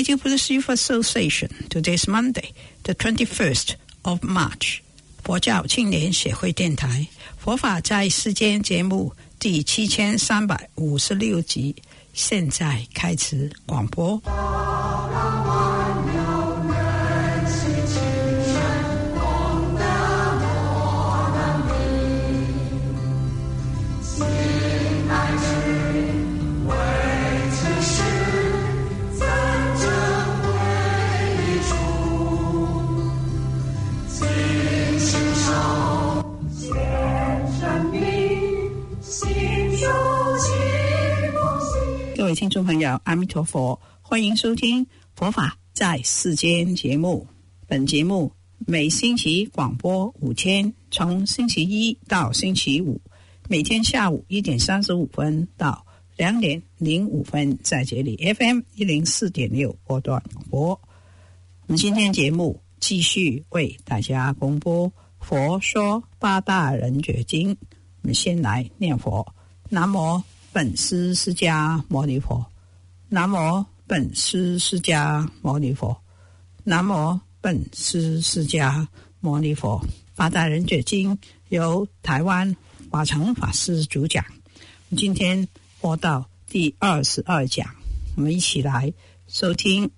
Radio Buddhist Youth Association. Today is Monday, the 21st of March. 佛教青年协会电台佛法在世间节目第七千三百五十六集，现在开始广播。陀佛，欢迎收听《佛法在世间》节目。本节目每星期广播五天，从星期一到星期五，每天下午一点三十五分到两点零五分，在这里 FM 一零四点六波段广播。我们今天节目继续为大家公布《佛说八大人觉经》。我们先来念佛：南无。本师释迦牟尼佛，南无本师释迦牟尼佛，南无本师释迦牟尼佛。八大人觉经由台湾法成法师主讲。今天播到第二十二讲，我们一起来收听。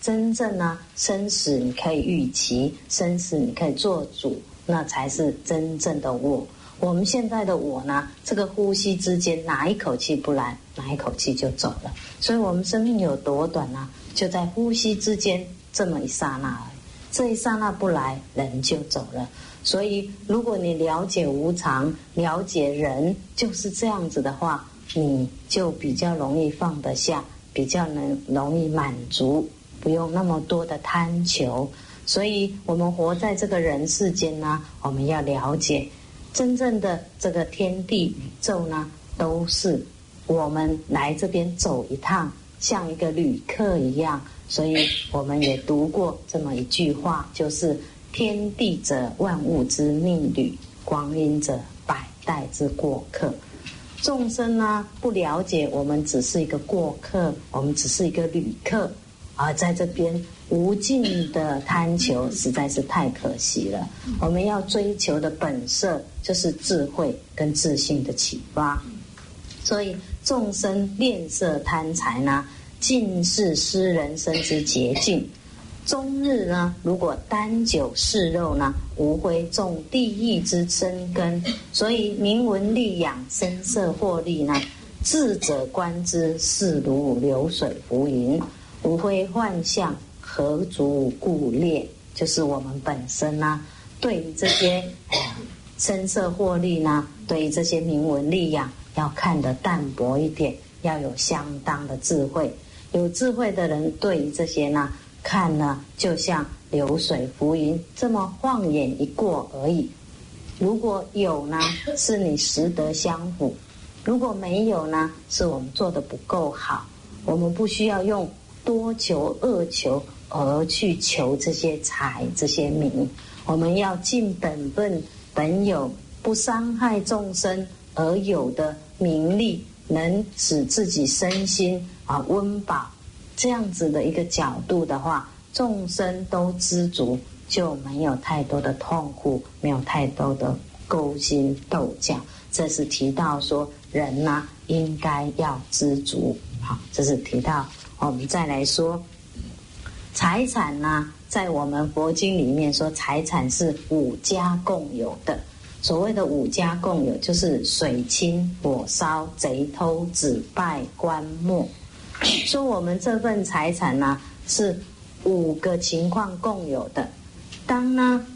真正呢，生死你可以预期，生死你可以做主，那才是真正的我。我们现在的我呢？这个呼吸之间，哪一口气不来，哪一口气就走了。所以，我们生命有多短呢？就在呼吸之间这么一刹那而已。这一刹那不来，人就走了。所以，如果你了解无常，了解人就是这样子的话，你就比较容易放得下，比较能容易满足，不用那么多的贪求。所以我们活在这个人世间呢，我们要了解。真正的这个天地宇宙呢，都是我们来这边走一趟，像一个旅客一样。所以我们也读过这么一句话，就是“天地者，万物之命旅；光阴者，百代之过客。”众生呢，不了解我们只是一个过客，我们只是一个旅客，而在这边。无尽的贪求实在是太可惜了。我们要追求的本色就是智慧跟自信的启发。所以众生恋色贪财呢，尽是失人生之捷径。终日呢，如果单酒嗜肉呢，无非种地狱之生根。所以名闻利养，声色获利呢，智者观之，是如流水浮云，无非幻象。何足故劣？就是我们本身呢，对于这些声色获利呢，对于这些名闻利养，要看得淡薄一点，要有相当的智慧。有智慧的人，对于这些呢，看呢，就像流水浮云，这么晃眼一过而已。如果有呢，是你识得相辅；如果没有呢，是我们做的不够好。我们不需要用多求、恶求。而去求这些财、这些名，我们要尽本分、本有，不伤害众生而有的名利，能使自己身心啊温饱，这样子的一个角度的话，众生都知足，就没有太多的痛苦，没有太多的勾心斗角。这是提到说人呢应该要知足。好，这是提到我们再来说。财产呢，在我们佛经里面说，财产是五家共有的。所谓的五家共有，就是水侵、火烧、贼偷、子败、棺木。说我们这份财产呢，是五个情况共有的。当呢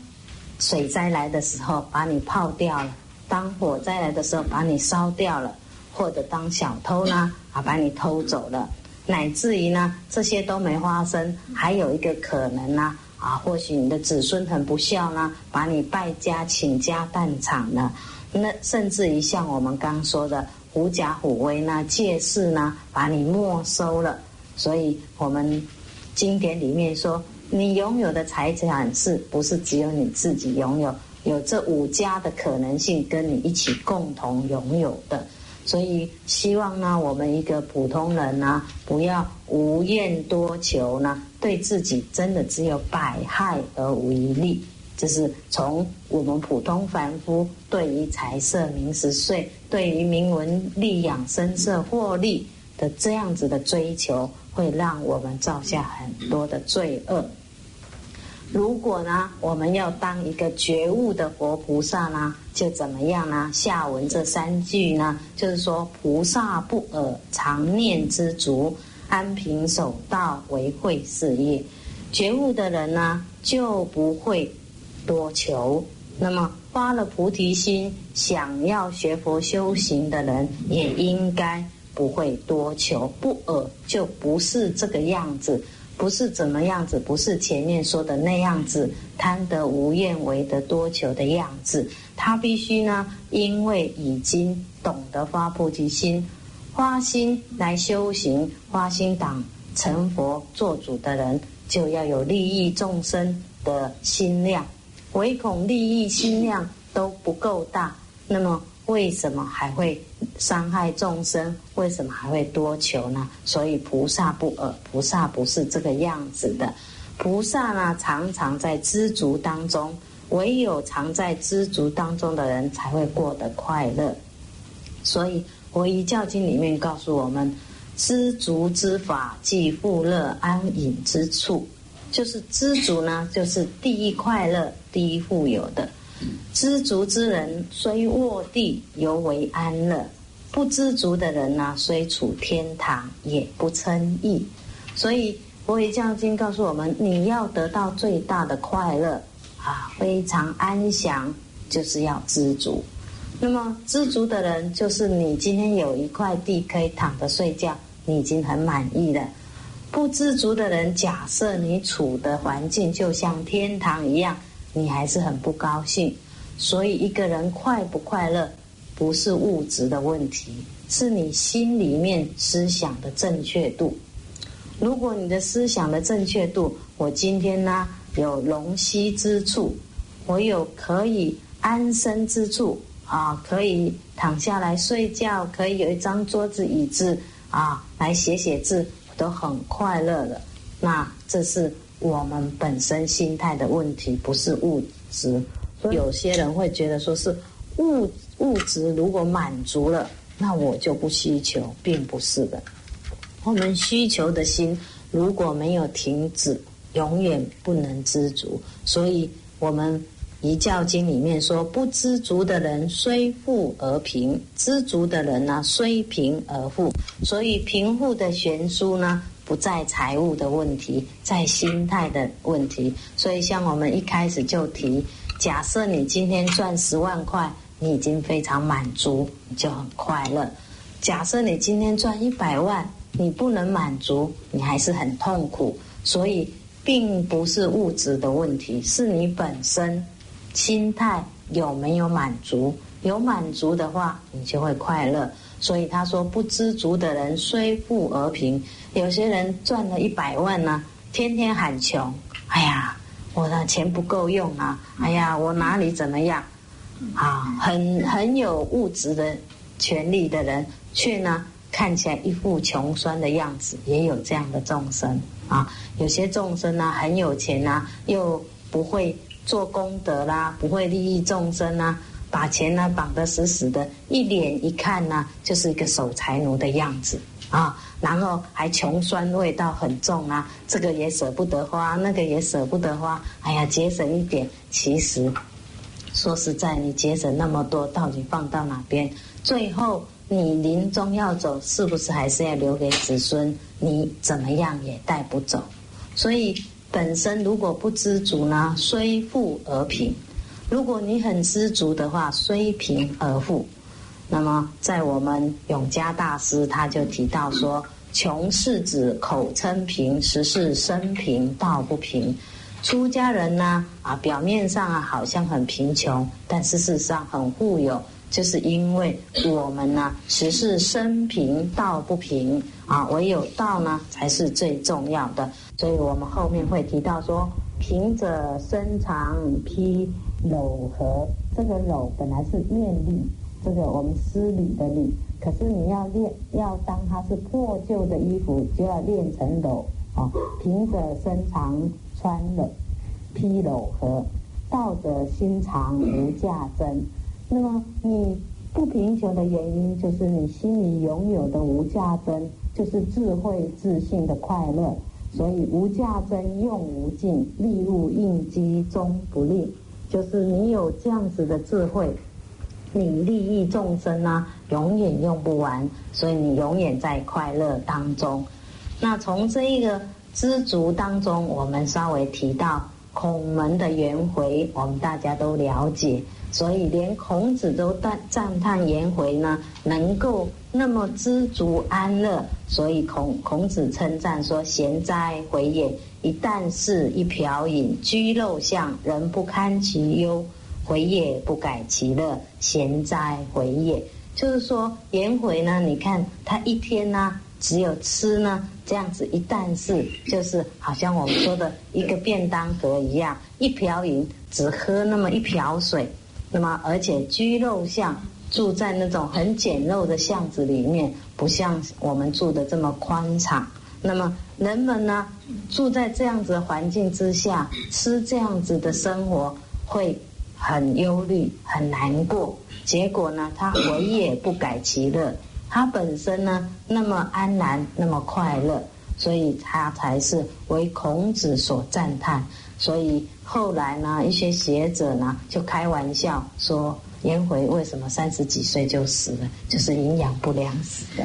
水灾来的时候，把你泡掉了；当火灾来的时候，把你烧掉了；或者当小偷呢，啊，把你偷走了。乃至于呢，这些都没发生，还有一个可能呢，啊，或许你的子孙很不孝呢，把你败家倾家荡产了，那甚至于像我们刚说的狐假虎威呢，借势呢，把你没收了。所以，我们经典里面说，你拥有的财产是不是只有你自己拥有？有这五家的可能性跟你一起共同拥有的。所以希望呢，我们一个普通人呢，不要无厌多求呢，对自己真的只有百害而无一利。这是从我们普通凡夫对于财色名食睡，对于名闻利养声色获利的这样子的追求，会让我们造下很多的罪恶。如果呢，我们要当一个觉悟的活菩萨呢，就怎么样呢？下文这三句呢，就是说菩萨不尔常念知足，安贫守道为慧事业。觉悟的人呢，就不会。多求，那么发了菩提心，想要学佛修行的人，也应该不会多求。不尔就不是这个样子，不是怎么样子，不是前面说的那样子，贪得无厌、为得多求的样子。他必须呢，因为已经懂得发菩提心，花心来修行，花心党成佛做主的人，就要有利益众生的心量。唯恐利益心量都不够大，那么为什么还会伤害众生？为什么还会多求呢？所以菩萨不尔，菩萨不是这个样子的。菩萨呢，常常在知足当中，唯有常在知足当中的人才会过得快乐。所以《佛一教经》里面告诉我们：知足之法，即富乐安隐之处。就是知足呢，就是第一快乐、第一富有的。知足之人虽卧地犹为安乐，不知足的人呢，虽处天堂也不称意。所以《佛遗教经》告诉我们，你要得到最大的快乐啊，非常安详，就是要知足。那么知足的人，就是你今天有一块地可以躺着睡觉，你已经很满意了。不知足的人，假设你处的环境就像天堂一样，你还是很不高兴。所以，一个人快不快乐，不是物质的问题，是你心里面思想的正确度。如果你的思想的正确度，我今天呢有龙息之处，我有可以安身之处啊，可以躺下来睡觉，可以有一张桌子椅子啊，来写写字。我都很快乐的，那这是我们本身心态的问题，不是物质。有些人会觉得说是物物质如果满足了，那我就不需求，并不是的。我们需求的心如果没有停止，永远不能知足。所以，我们一教经里面说，不知足的人虽富而贫，知足的人呢虽贫而富。所以贫富的悬殊呢，不在财务的问题，在心态的问题。所以像我们一开始就提，假设你今天赚十万块，你已经非常满足，你就很快乐；假设你今天赚一百万，你不能满足，你还是很痛苦。所以并不是物质的问题，是你本身心态有没有满足。有满足的话，你就会快乐。所以他说，不知足的人虽富而贫。有些人赚了一百万呢，天天喊穷。哎呀，我的钱不够用啊！哎呀，我哪里怎么样？啊，很很有物质的权利的人，却呢看起来一副穷酸的样子。也有这样的众生啊。有些众生呢很有钱呐，又不会做功德啦，不会利益众生啊。把钱呢绑得死死的，一脸一看呢就是一个守财奴的样子啊，然后还穷酸味道很重啊，这个也舍不得花，那个也舍不得花，哎呀，节省一点。其实说实在，你节省那么多，到底放到哪边？最后你临终要走，是不是还是要留给子孙？你怎么样也带不走。所以本身如果不知足呢，虽富而贫。如果你很知足的话，虽贫而富，那么在我们永嘉大师他就提到说：穷是指口称贫，实是身贫道不贫。出家人呢，啊，表面上啊好像很贫穷，但事实上很富有，就是因为我们呢，实是身贫道不贫啊，唯有道呢才是最重要的。所以我们后面会提到说：贫者身长披。篓和，这个篓本来是念力，这个我们失礼的礼。可是你要练，要当它是破旧的衣服，就要练成柔啊。平者身长穿了，披柔和；道者心长无价珍。那么你不贫穷的原因，就是你心里拥有的无价珍，就是智慧自信的快乐。所以无价珍用无尽，利物应机终不利。就是你有这样子的智慧，你利益众生啊，永远用不完，所以你永远在快乐当中。那从这一个知足当中，我们稍微提到孔门的颜回，我们大家都了解。所以连孔子都赞赞叹颜回呢，能够那么知足安乐。所以孔孔子称赞说：“贤哉，回也！一旦是一瓢饮，居陋巷，人不堪其忧，回也不改其乐。贤哉，回也！”就是说，颜回呢，你看他一天呢，只有吃呢这样子一旦是，就是好像我们说的一个便当盒一样，一瓢饮只喝那么一瓢水。那么，而且居陋巷，住在那种很简陋的巷子里面，不像我们住的这么宽敞。那么，人们呢，住在这样子的环境之下，吃这样子的生活，会很忧虑、很难过。结果呢，他回也不改其乐，他本身呢那么安然、那么快乐，所以他才是为孔子所赞叹。所以后来呢，一些学者呢就开玩笑说，颜回为什么三十几岁就死了？就是营养不良死的。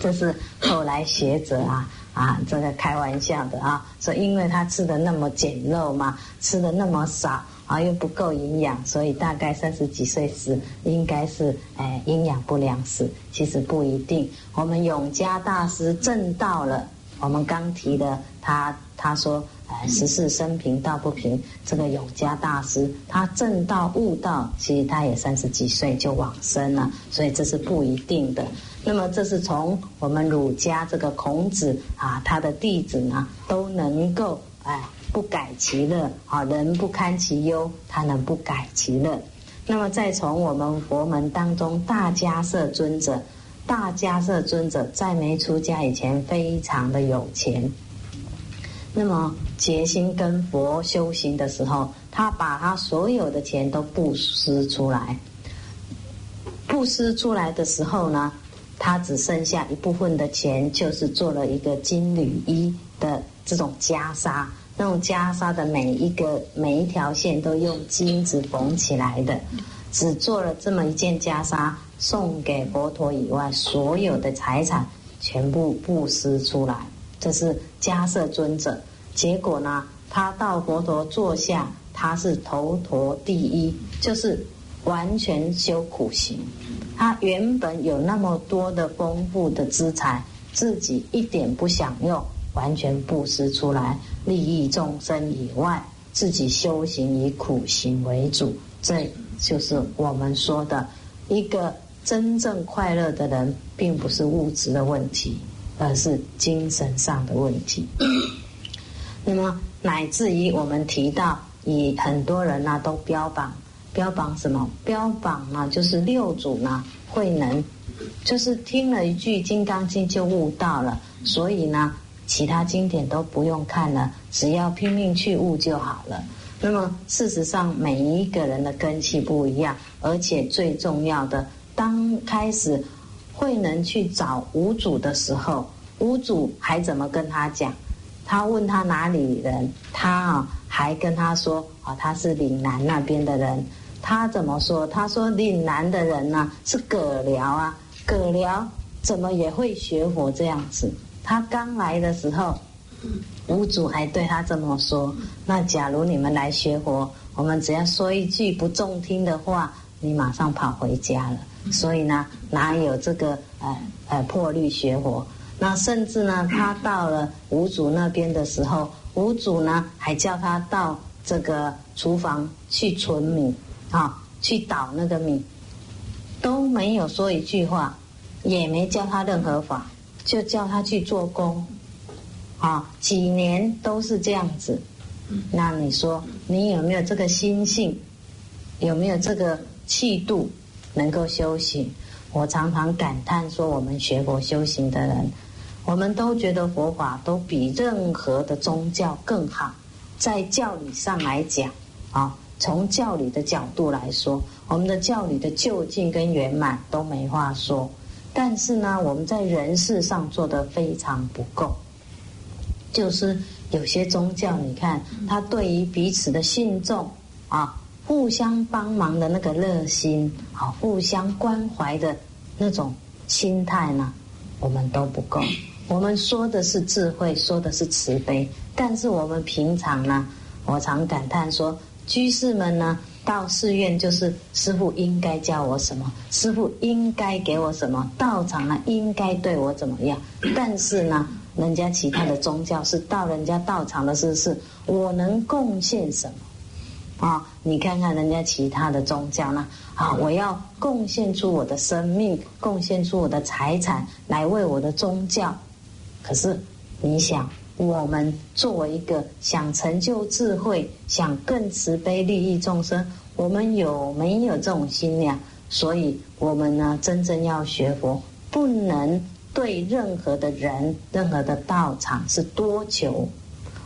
这是后来学者啊啊这个开玩笑的啊，说因为他吃的那么简陋嘛，吃的那么少啊，又不够营养，所以大概三十几岁时，应该是哎营养不良死。其实不一定，我们永嘉大师正道了，我们刚提的他他说。哎，十四生平道不平，这个永嘉大师他正道悟道，其实他也三十几岁就往生了，所以这是不一定的。那么这是从我们儒家这个孔子啊，他的弟子呢都能够哎不改其乐啊，人不堪其忧，他能不改其乐。那么再从我们佛门当中大迦摄尊者，大迦摄尊者在没出家以前非常的有钱。那么决心跟佛修行的时候，他把他所有的钱都布施出来。布施出来的时候呢，他只剩下一部分的钱，就是做了一个金缕衣的这种袈裟。那种袈裟的每一个每一条线都用金子缝起来的，只做了这么一件袈裟，送给佛陀以外，所有的财产全部布施出来。这是迦叶尊者，结果呢，他到佛陀座下，他是头陀第一，就是完全修苦行。他原本有那么多的丰富的资财，自己一点不想用，完全布施出来，利益众生以外，自己修行以苦行为主。这就是我们说的一个真正快乐的人，并不是物质的问题。而是精神上的问题。那么，乃至于我们提到，以很多人呢都标榜，标榜什么？标榜呢，就是六祖呢慧能，就是听了一句《金刚经》就悟到了。所以呢，其他经典都不用看了，只要拼命去悟就好了。那么，事实上，每一个人的根气不一样，而且最重要的，当开始。慧能去找五祖的时候，五祖还怎么跟他讲？他问他哪里人，他啊还跟他说啊他是岭南那边的人。他怎么说？他说岭南的人呢是葛辽啊，葛辽怎么也会学佛这样子？他刚来的时候，五祖还对他这么说：那假如你们来学佛，我们只要说一句不中听的话，你马上跑回家了。所以呢，哪有这个呃呃破律学佛？那甚至呢，他到了五祖那边的时候，五祖呢还叫他到这个厨房去存米啊，去捣那个米，都没有说一句话，也没教他任何法，就叫他去做工啊，几年都是这样子。那你说，你有没有这个心性？有没有这个气度？能够修行。我常常感叹说，我们学佛修行的人，我们都觉得佛法都比任何的宗教更好。在教理上来讲，啊，从教理的角度来说，我们的教理的就近跟圆满都没话说。但是呢，我们在人事上做的非常不够，就是有些宗教，你看，他对于彼此的信众啊，互相帮忙的那个热心，啊，互相关怀的那种心态呢，我们都不够。我们说的是智慧，说的是慈悲，但是我们平常呢，我常感叹说，居士们呢。到寺院就是师傅应该教我什么，师傅应该给我什么，道场呢应该对我怎么样？但是呢，人家其他的宗教是到人家道场的是是，我能贡献什么？啊，你看看人家其他的宗教呢？啊，我要贡献出我的生命，贡献出我的财产来为我的宗教。可是你想？我们作为一个想成就智慧、想更慈悲利益众生，我们有没有这种心量？所以，我们呢，真正要学佛，不能对任何的人、任何的道场是多求。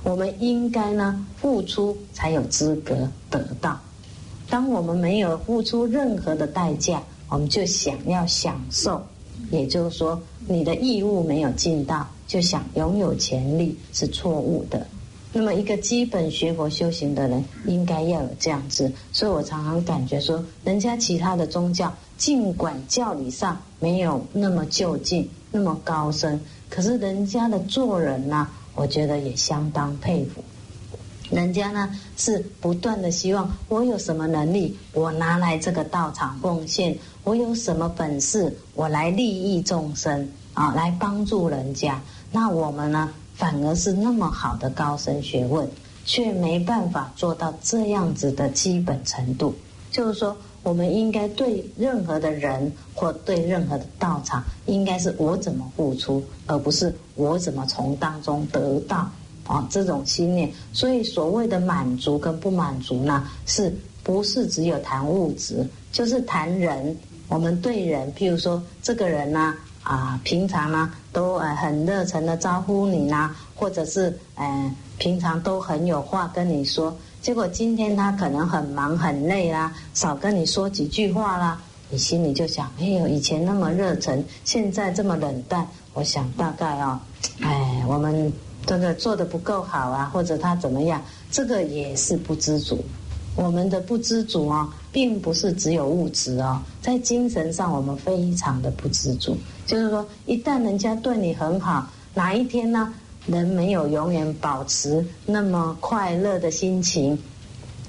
我们应该呢，付出才有资格得到。当我们没有付出任何的代价，我们就想要享受，也就是说，你的义务没有尽到。就想拥有权利是错误的。那么，一个基本学佛修行的人，应该要有这样子。所以我常常感觉说，人家其他的宗教，尽管教理上没有那么就近、那么高深，可是人家的做人呢，我觉得也相当佩服。人家呢是不断的希望，我有什么能力，我拿来这个道场奉献；我有什么本事，我来利益众生啊，来帮助人家。那我们呢，反而是那么好的高深学问，却没办法做到这样子的基本程度。就是说，我们应该对任何的人或对任何的道场，应该是我怎么付出，而不是我怎么从当中得到啊这种信念。所以，所谓的满足跟不满足呢，是不是只有谈物质，就是谈人？我们对人，譬如说这个人呢？啊平常呢都呃很热忱的招呼你呢，或者是呃平常都很有话跟你说，结果今天他可能很忙很累啦，少跟你说几句话啦，你心里就想，哎呦，以前那么热忱，现在这么冷淡，我想大概哦，哎，我们这个做的不够好啊，或者他怎么样，这个也是不知足。我们的不知足啊，并不是只有物质哦，在精神上我们非常的不知足。就是说，一旦人家对你很好，哪一天呢，人没有永远保持那么快乐的心情，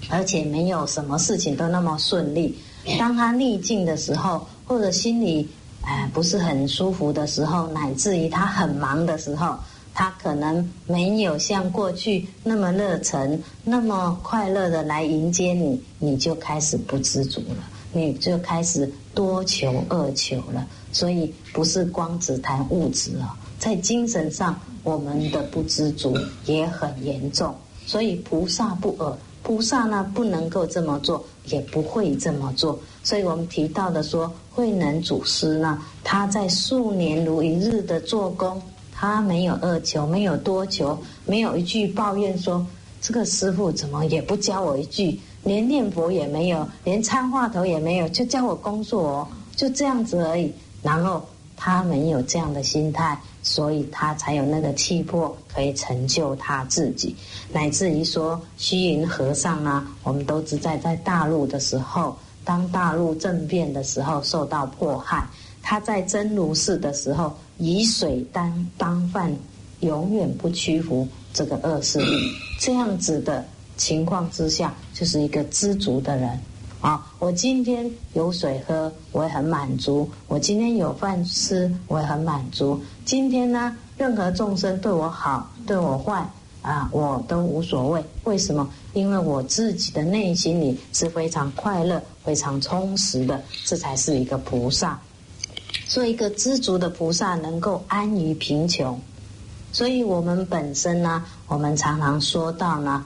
而且没有什么事情都那么顺利。当他逆境的时候，或者心里哎不是很舒服的时候，乃至于他很忙的时候。他可能没有像过去那么热忱、那么快乐的来迎接你，你就开始不知足了，你就开始多求恶求了。所以不是光只谈物质哦，在精神上我们的不知足也很严重。所以菩萨不恶，菩萨呢不能够这么做，也不会这么做。所以我们提到的说，慧能祖师呢，他在数年如一日的做工。他没有恶求，没有多求，没有一句抱怨说这个师傅怎么也不教我一句，连念佛也没有，连参话头也没有，就教我工作哦，就这样子而已。然后他没有这样的心态，所以他才有那个气魄可以成就他自己，乃至于说虚云和尚啊，我们都知在在大陆的时候，当大陆政变的时候受到迫害，他在真如寺的时候。以水当当饭，永远不屈服这个恶势力。这样子的情况之下，就是一个知足的人啊！我今天有水喝，我也很满足；我今天有饭吃，我也很满足。今天呢，任何众生对我好，对我坏啊，我都无所谓。为什么？因为我自己的内心里是非常快乐、非常充实的，这才是一个菩萨。做一个知足的菩萨，能够安于贫穷。所以，我们本身呢，我们常常说到呢，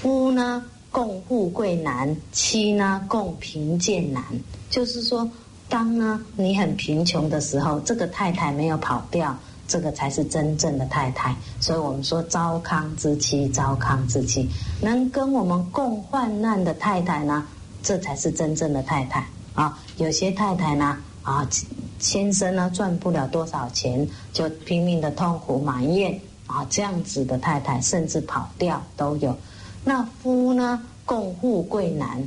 夫呢，共富贵难，妻呢共贫贱难。就是说，当呢你很贫穷的时候，这个太太没有跑掉，这个才是真正的太太。所以我们说，糟糠之妻，糟糠之妻，能跟我们共患难的太太呢，这才是真正的太太啊。有些太太呢，啊，先生呢赚不了多少钱，就拼命的痛苦埋怨啊，这样子的太太甚至跑掉都有。那夫呢，共富贵难。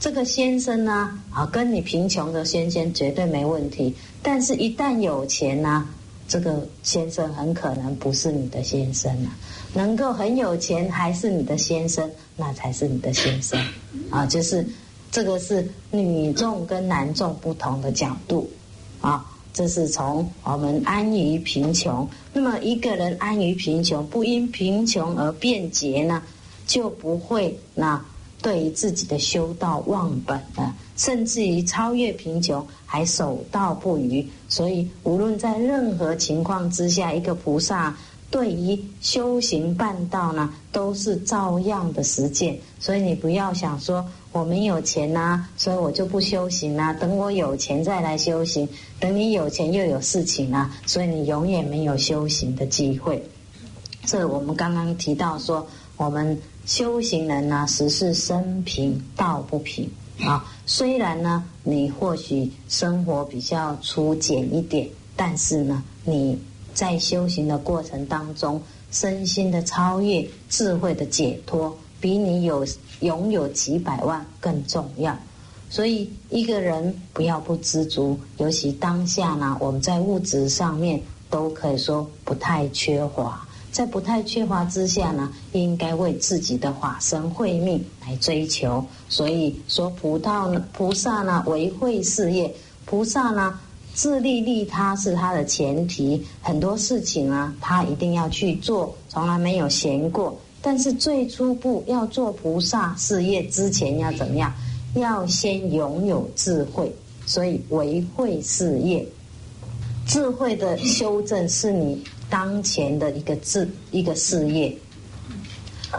这个先生呢，啊，跟你贫穷的先生绝对没问题。但是，一旦有钱呢，这个先生很可能不是你的先生了。能够很有钱还是你的先生，那才是你的先生。啊，就是这个是女众跟男众不同的角度。啊，这是从我们安于贫穷。那么，一个人安于贫穷，不因贫穷而变节呢，就不会那。对于自己的修道忘本了，甚至于超越贫穷还守道不渝，所以无论在任何情况之下，一个菩萨对于修行办道呢，都是照样的实践。所以你不要想说我没有钱呐，所以我就不修行啦。等我有钱再来修行，等你有钱又有事情啊，所以你永远没有修行的机会。这我们刚刚提到说我们。修行人呢，实是生平道不平啊。虽然呢，你或许生活比较粗简一点，但是呢，你在修行的过程当中，身心的超越、智慧的解脱，比你有拥有几百万更重要。所以，一个人不要不知足，尤其当下呢，我们在物质上面都可以说不太缺乏。在不太缺乏之下呢，应该为自己的法身慧命来追求。所以说，菩萨菩萨呢，为慧事业，菩萨呢，自利利他是他的前提。很多事情啊，他一定要去做，从来没有闲过。但是最初步要做菩萨事业之前，要怎么样？要先拥有智慧。所以为慧事业，智慧的修正是你。当前的一个自一个事业，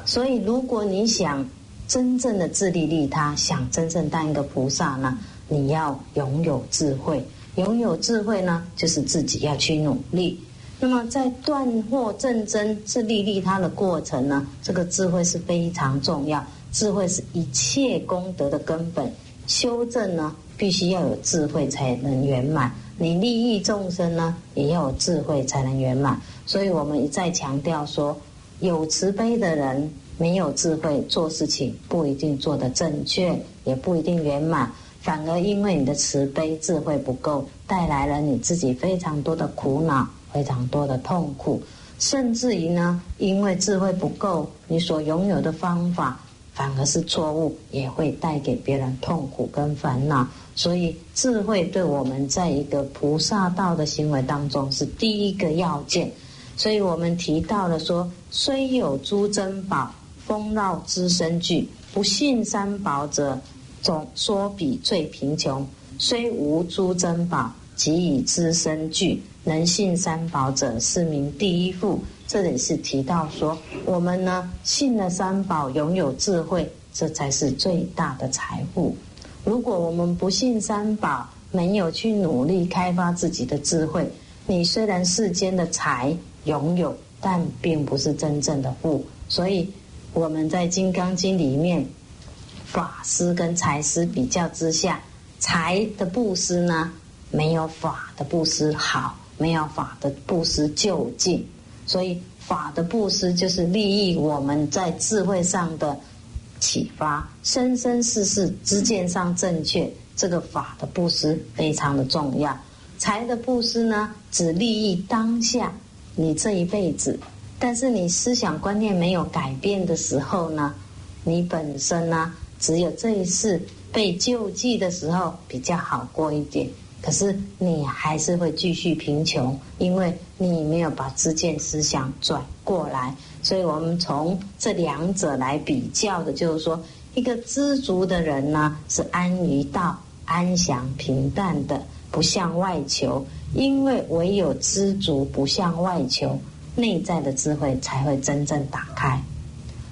所以如果你想真正的自利利他，想真正当一个菩萨呢，你要拥有智慧。拥有智慧呢，就是自己要去努力。那么在断惑正真自利利他的过程呢，这个智慧是非常重要。智慧是一切功德的根本。修正呢，必须要有智慧才能圆满。你利益众生呢，也要有智慧才能圆满。所以我们一再强调说，有慈悲的人没有智慧，做事情不一定做得正确，也不一定圆满。反而因为你的慈悲智慧不够，带来了你自己非常多的苦恼，非常多的痛苦。甚至于呢，因为智慧不够，你所拥有的方法反而是错误，也会带给别人痛苦跟烦恼。所以，智慧对我们在一个菩萨道的行为当中是第一个要件。所以我们提到了说，虽有诸珍宝，丰饶之身具，不信三宝者，总说比最贫穷；虽无诸珍宝，即以之身具，能信三宝者，是名第一富。这里是提到说，我们呢信了三宝，拥有智慧，这才是最大的财富。如果我们不信三宝，没有去努力开发自己的智慧，你虽然世间的财拥有，但并不是真正的富。所以我们在《金刚经》里面，法师跟财师比较之下，财的布施呢，没有法的布施好，没有法的布施就近。所以法的布施就是利益我们在智慧上的。启发生生世世之见上正确，这个法的布施非常的重要。财的布施呢，只利益当下你这一辈子，但是你思想观念没有改变的时候呢，你本身呢，只有这一世被救济的时候比较好过一点。可是你还是会继续贫穷，因为你没有把知见思想转过来。所以我们从这两者来比较的，就是说，一个知足的人呢，是安于道、安详平淡的，不向外求。因为唯有知足，不向外求，内在的智慧才会真正打开。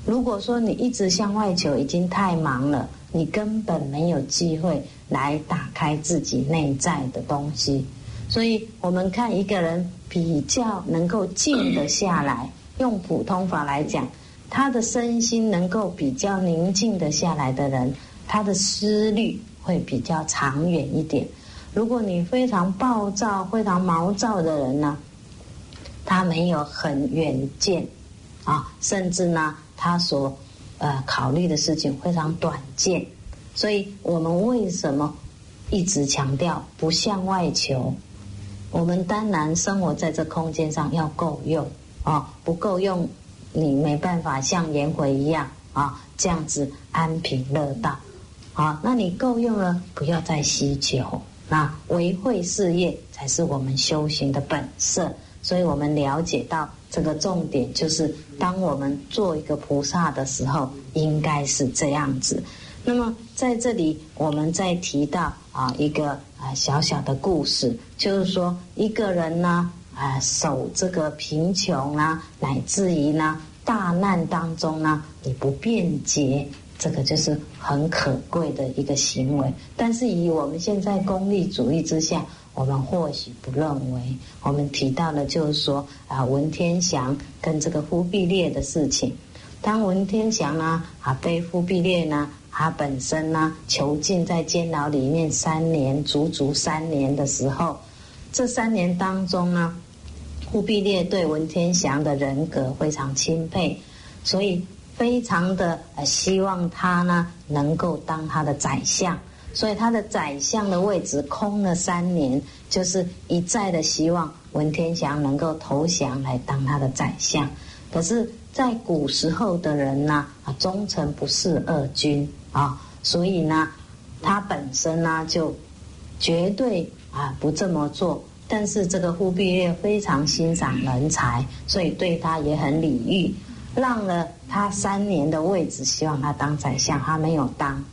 如果说你一直向外求，已经太忙了，你根本没有机会来打开自己内在的东西。所以，我们看一个人比较能够静得下来，用普通法来讲，他的身心能够比较宁静的下来的人，他的思虑会比较长远一点。如果你非常暴躁、非常毛躁的人呢，他没有很远见啊，甚至呢。他所呃考虑的事情非常短见，所以我们为什么一直强调不向外求？我们当然生活在这空间上要够用啊，不够用你没办法像颜回一样啊这样子安贫乐道啊。那你够用了，不要再希求。那维慧事业才是我们修行的本色，所以我们了解到。这个重点就是，当我们做一个菩萨的时候，应该是这样子。那么在这里，我们再提到啊一个啊小小的故事，就是说一个人呢啊守这个贫穷啊，乃至于呢大难当中呢，你不便捷，这个就是很可贵的一个行为。但是以我们现在功利主义之下。我们或许不认为，我们提到的就是说啊，文天祥跟这个忽必烈的事情。当文天祥呢啊被忽必烈呢，他本身呢囚禁在监牢里面三年，足足三年的时候，这三年当中呢，忽必烈对文天祥的人格非常钦佩，所以非常的呃希望他呢能够当他的宰相。所以他的宰相的位置空了三年，就是一再的希望文天祥能够投降来当他的宰相。可是，在古时候的人呢，啊，忠诚不事二君啊，所以呢，他本身呢就绝对啊不这么做。但是这个忽必烈非常欣赏人才，所以对他也很礼遇，让了他三年的位置，希望他当宰相，他没有当。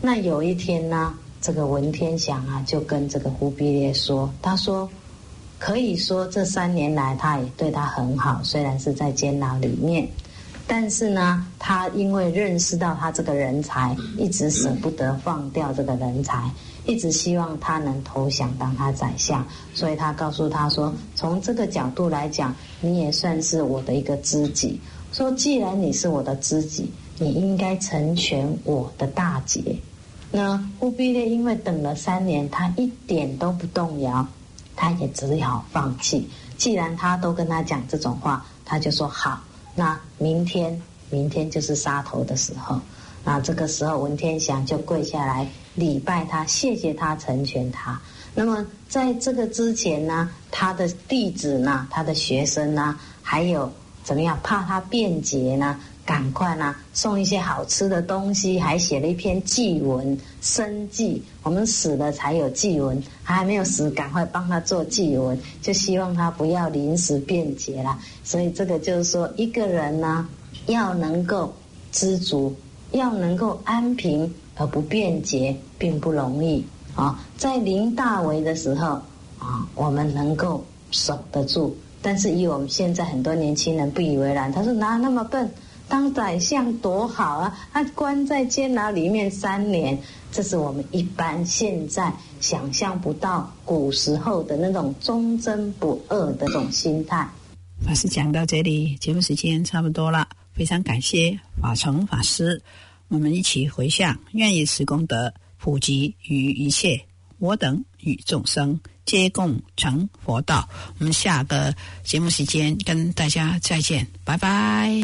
那有一天呢，这个文天祥啊，就跟这个忽必烈说：“他说，可以说这三年来，他也对他很好，虽然是在监牢里面，但是呢，他因为认识到他这个人才，一直舍不得放掉这个人才，一直希望他能投降当他宰相，所以他告诉他说：从这个角度来讲，你也算是我的一个知己。说既然你是我的知己。”你应该成全我的大姐。那忽必烈因为等了三年，他一点都不动摇，他也只好放弃。既然他都跟他讲这种话，他就说好。那明天，明天就是杀头的时候。那这个时候，文天祥就跪下来礼拜他，谢谢他成全他。那么在这个之前呢，他的弟子呢，他的学生呢，还有怎么样？怕他辩解呢？赶快呢，送一些好吃的东西，还写了一篇祭文生祭。我们死了才有祭文，还没有死，赶快帮他做祭文，就希望他不要临时变节了。所以这个就是说，一个人呢，要能够知足，要能够安平而不变节，并不容易啊。在临大为的时候啊，我们能够守得住，但是以我们现在很多年轻人不以为然，他说哪那么笨。当宰相多好啊！他关在监牢里面三年，这是我们一般现在想象不到古时候的那种忠贞不二的这种心态。法师讲到这里，节目时间差不多了，非常感谢法成法师，我们一起回向，愿以此功德普及于一切，我等与众生皆共成佛道。我们下个节目时间跟大家再见，拜拜。